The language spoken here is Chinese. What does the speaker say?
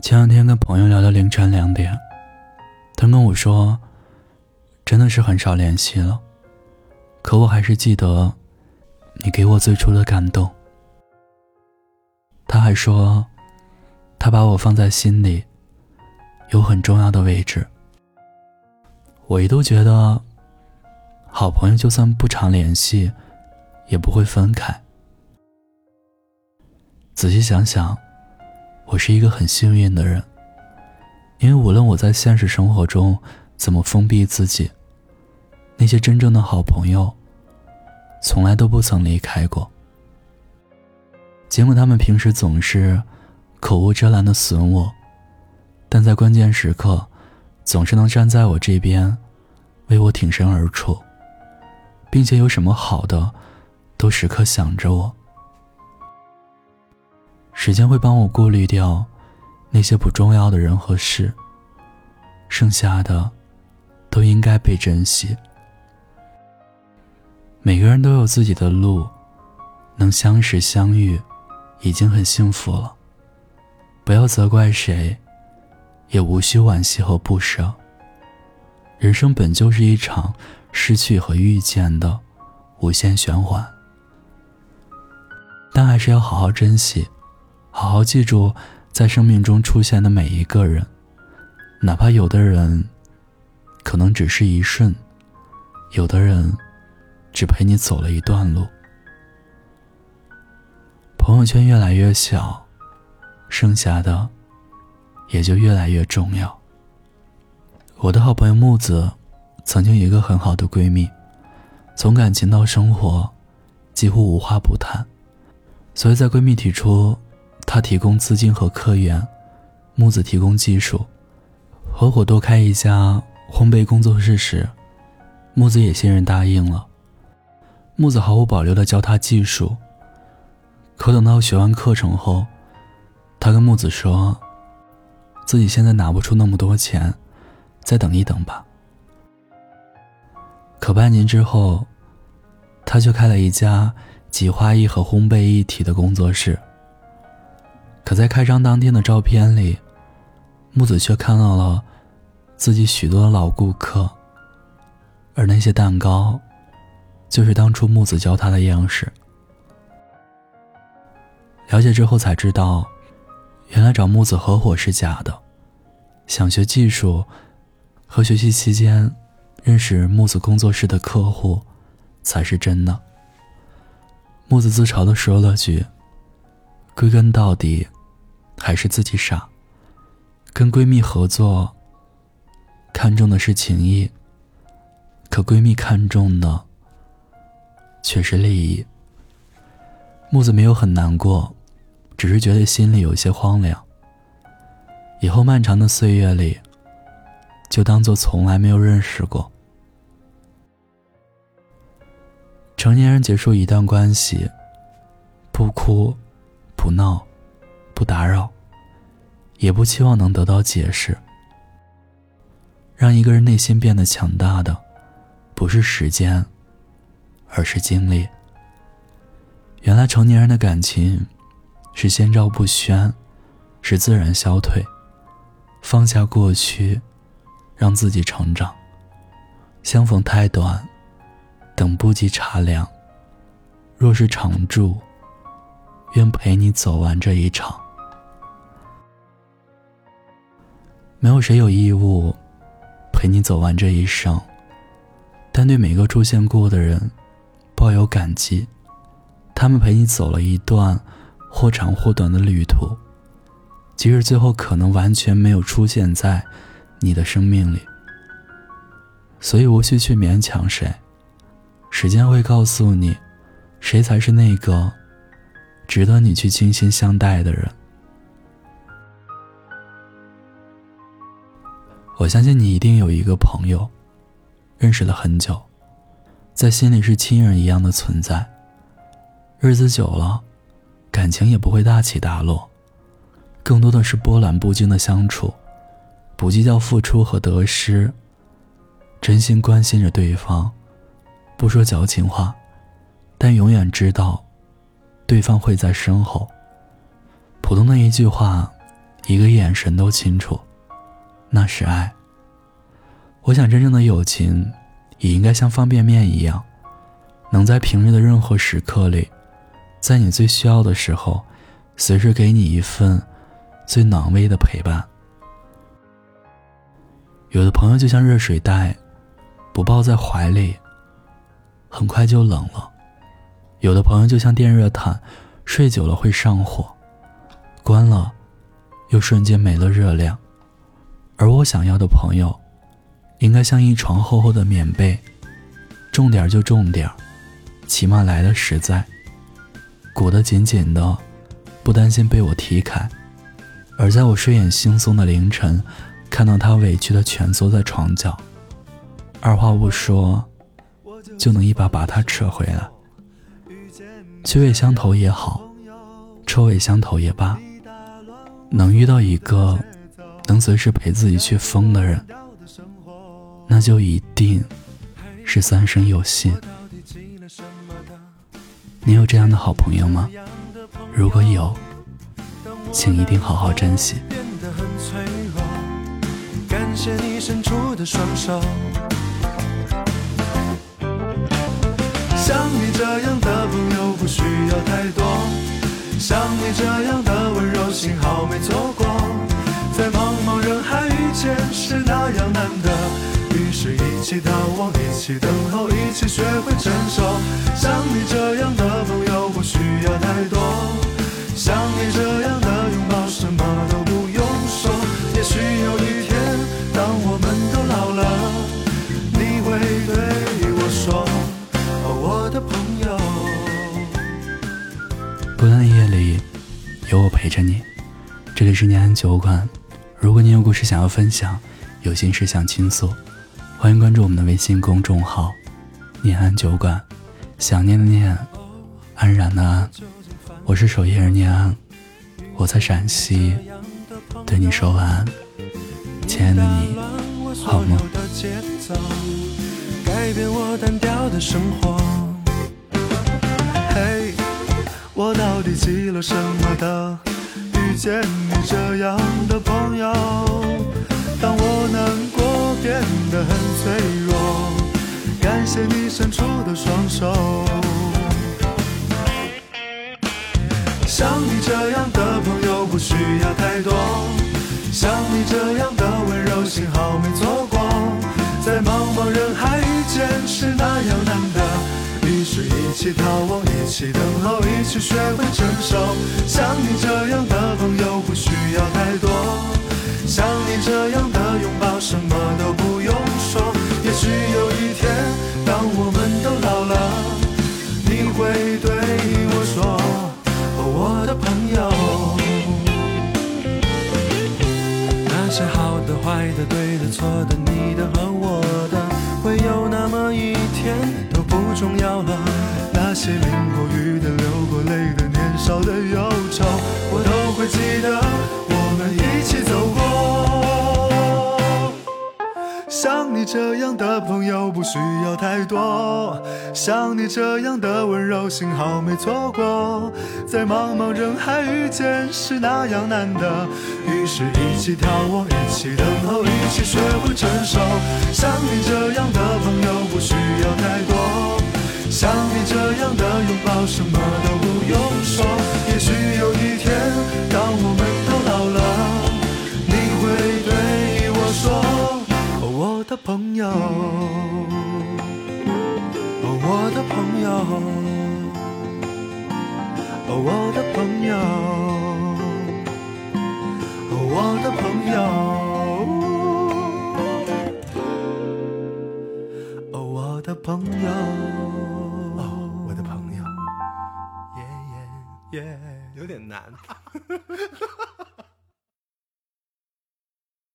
前两天跟朋友聊到凌晨两点，他跟我说，真的是很少联系了，可我还是记得你给我最初的感动。他还说，他把我放在心里，有很重要的位置。我一度觉得，好朋友就算不常联系，也不会分开。仔细想想。我是一个很幸运的人，因为无论我在现实生活中怎么封闭自己，那些真正的好朋友，从来都不曾离开过。尽管他们平时总是口无遮拦的损我，但在关键时刻，总是能站在我这边，为我挺身而出，并且有什么好的，都时刻想着我。时间会帮我过滤掉那些不重要的人和事，剩下的都应该被珍惜。每个人都有自己的路，能相识相遇，已经很幸福了。不要责怪谁，也无需惋惜和不舍。人生本就是一场失去和遇见的无限循环，但还是要好好珍惜。好好记住，在生命中出现的每一个人，哪怕有的人可能只是一瞬，有的人只陪你走了一段路。朋友圈越来越小，剩下的也就越来越重要。我的好朋友木子，曾经一个很好的闺蜜，从感情到生活，几乎无话不谈，所以在闺蜜提出。他提供资金和客源，木子提供技术，合伙多开一家烘焙工作室时，木子也欣然答应了。木子毫无保留地教他技术，可等到学完课程后，他跟木子说，自己现在拿不出那么多钱，再等一等吧。可半年之后，他却开了一家挤花艺和烘焙一体的工作室。可在开张当天的照片里，木子却看到了自己许多的老顾客，而那些蛋糕，就是当初木子教他的样式。了解之后才知道，原来找木子合伙是假的，想学技术和学习期间认识木子工作室的客户才是真的。木子自嘲的说了句：“归根到底。”还是自己傻。跟闺蜜合作，看重的是情谊，可闺蜜看重的却是利益。木子没有很难过，只是觉得心里有些荒凉。以后漫长的岁月里，就当做从来没有认识过。成年人结束一段关系，不哭，不闹。不打扰，也不期望能得到解释。让一个人内心变得强大的，不是时间，而是经历。原来成年人的感情，是先兆不宣，是自然消退。放下过去，让自己成长。相逢太短，等不及茶凉。若是常驻，愿陪你走完这一场。没有谁有义务陪你走完这一生，但对每个出现过的人抱有感激，他们陪你走了一段或长或短的旅途，即使最后可能完全没有出现在你的生命里。所以无需去勉强谁，时间会告诉你，谁才是那个值得你去精心相待的人。我相信你一定有一个朋友，认识了很久，在心里是亲人一样的存在。日子久了，感情也不会大起大落，更多的是波澜不惊的相处，不计较付出和得失，真心关心着对方，不说矫情话，但永远知道，对方会在身后。普通的一句话，一个眼神都清楚，那是爱。我想，真正的友情也应该像方便面一样，能在平日的任何时刻里，在你最需要的时候，随时给你一份最暖胃的陪伴。有的朋友就像热水袋，不抱在怀里，很快就冷了；有的朋友就像电热毯，睡久了会上火，关了。又瞬间没了热量，而我想要的朋友，应该像一床厚厚的棉被，重点就重点，起码来的实在，裹得紧紧的，不担心被我踢开。而在我睡眼惺忪的凌晨，看到他委屈的蜷缩在床角，二话不说，就能一把把他扯回来。趣味相投也好，臭味相投也罢。能遇到一个能随时陪自己去疯的人，那就一定是三生有幸。你有这样的好朋友吗？如果有，请一定好好珍惜。感谢你伸出的双手像你这样的朋友不需要太多，像你这样的温柔。幸好没错过，在茫茫人海遇见是那样难得，于是一起逃亡，一起等候，一起学会承受。像你这样的朋友不需要太多，像你这样的拥抱什么都不用说。也许有一天，当我们都老了，你会对我说，夜里。有我陪着你，这里是念安酒馆。如果你有故事想要分享，有心事想倾诉，欢迎关注我们的微信公众号“念安酒馆”。想念的念，安然的安，我是守夜人念安，我在陕西，对你说晚安，亲爱的你，好吗？改变我单调的生活我到底积了什么的？遇见你这样的朋友，当我难过变得很脆弱，感谢你伸出的双手。像你这样的朋友不需要太多，像你这样的温柔幸好没错过，在茫茫人海遇见是那样难得。是，一起逃亡，一起等候，一起学会承受。像你这样的朋友不需要太多，像你这样的拥抱什么都不用说。也许有一天，当我们都老了，你会对我说，哦我的朋友。那些好的、坏的、对的、错的，你的和我的，重要了，那些淋过雨的、流过泪的、年少的忧愁，我都会记得。我们一起走过。像你这样的朋友不需要太多，像你这样的温柔，幸好没错过。在茫茫人海遇见是那样难得，于是一起眺望，一起等候，一起学会承受。像你这样的朋友不需要太多。像你这样的拥抱，什么都不用说。也许有一天，当我们都老了，你会对我说：“哦我的朋友，哦我的朋友，哦我的朋友，哦我的朋友，我的耶。”有点难。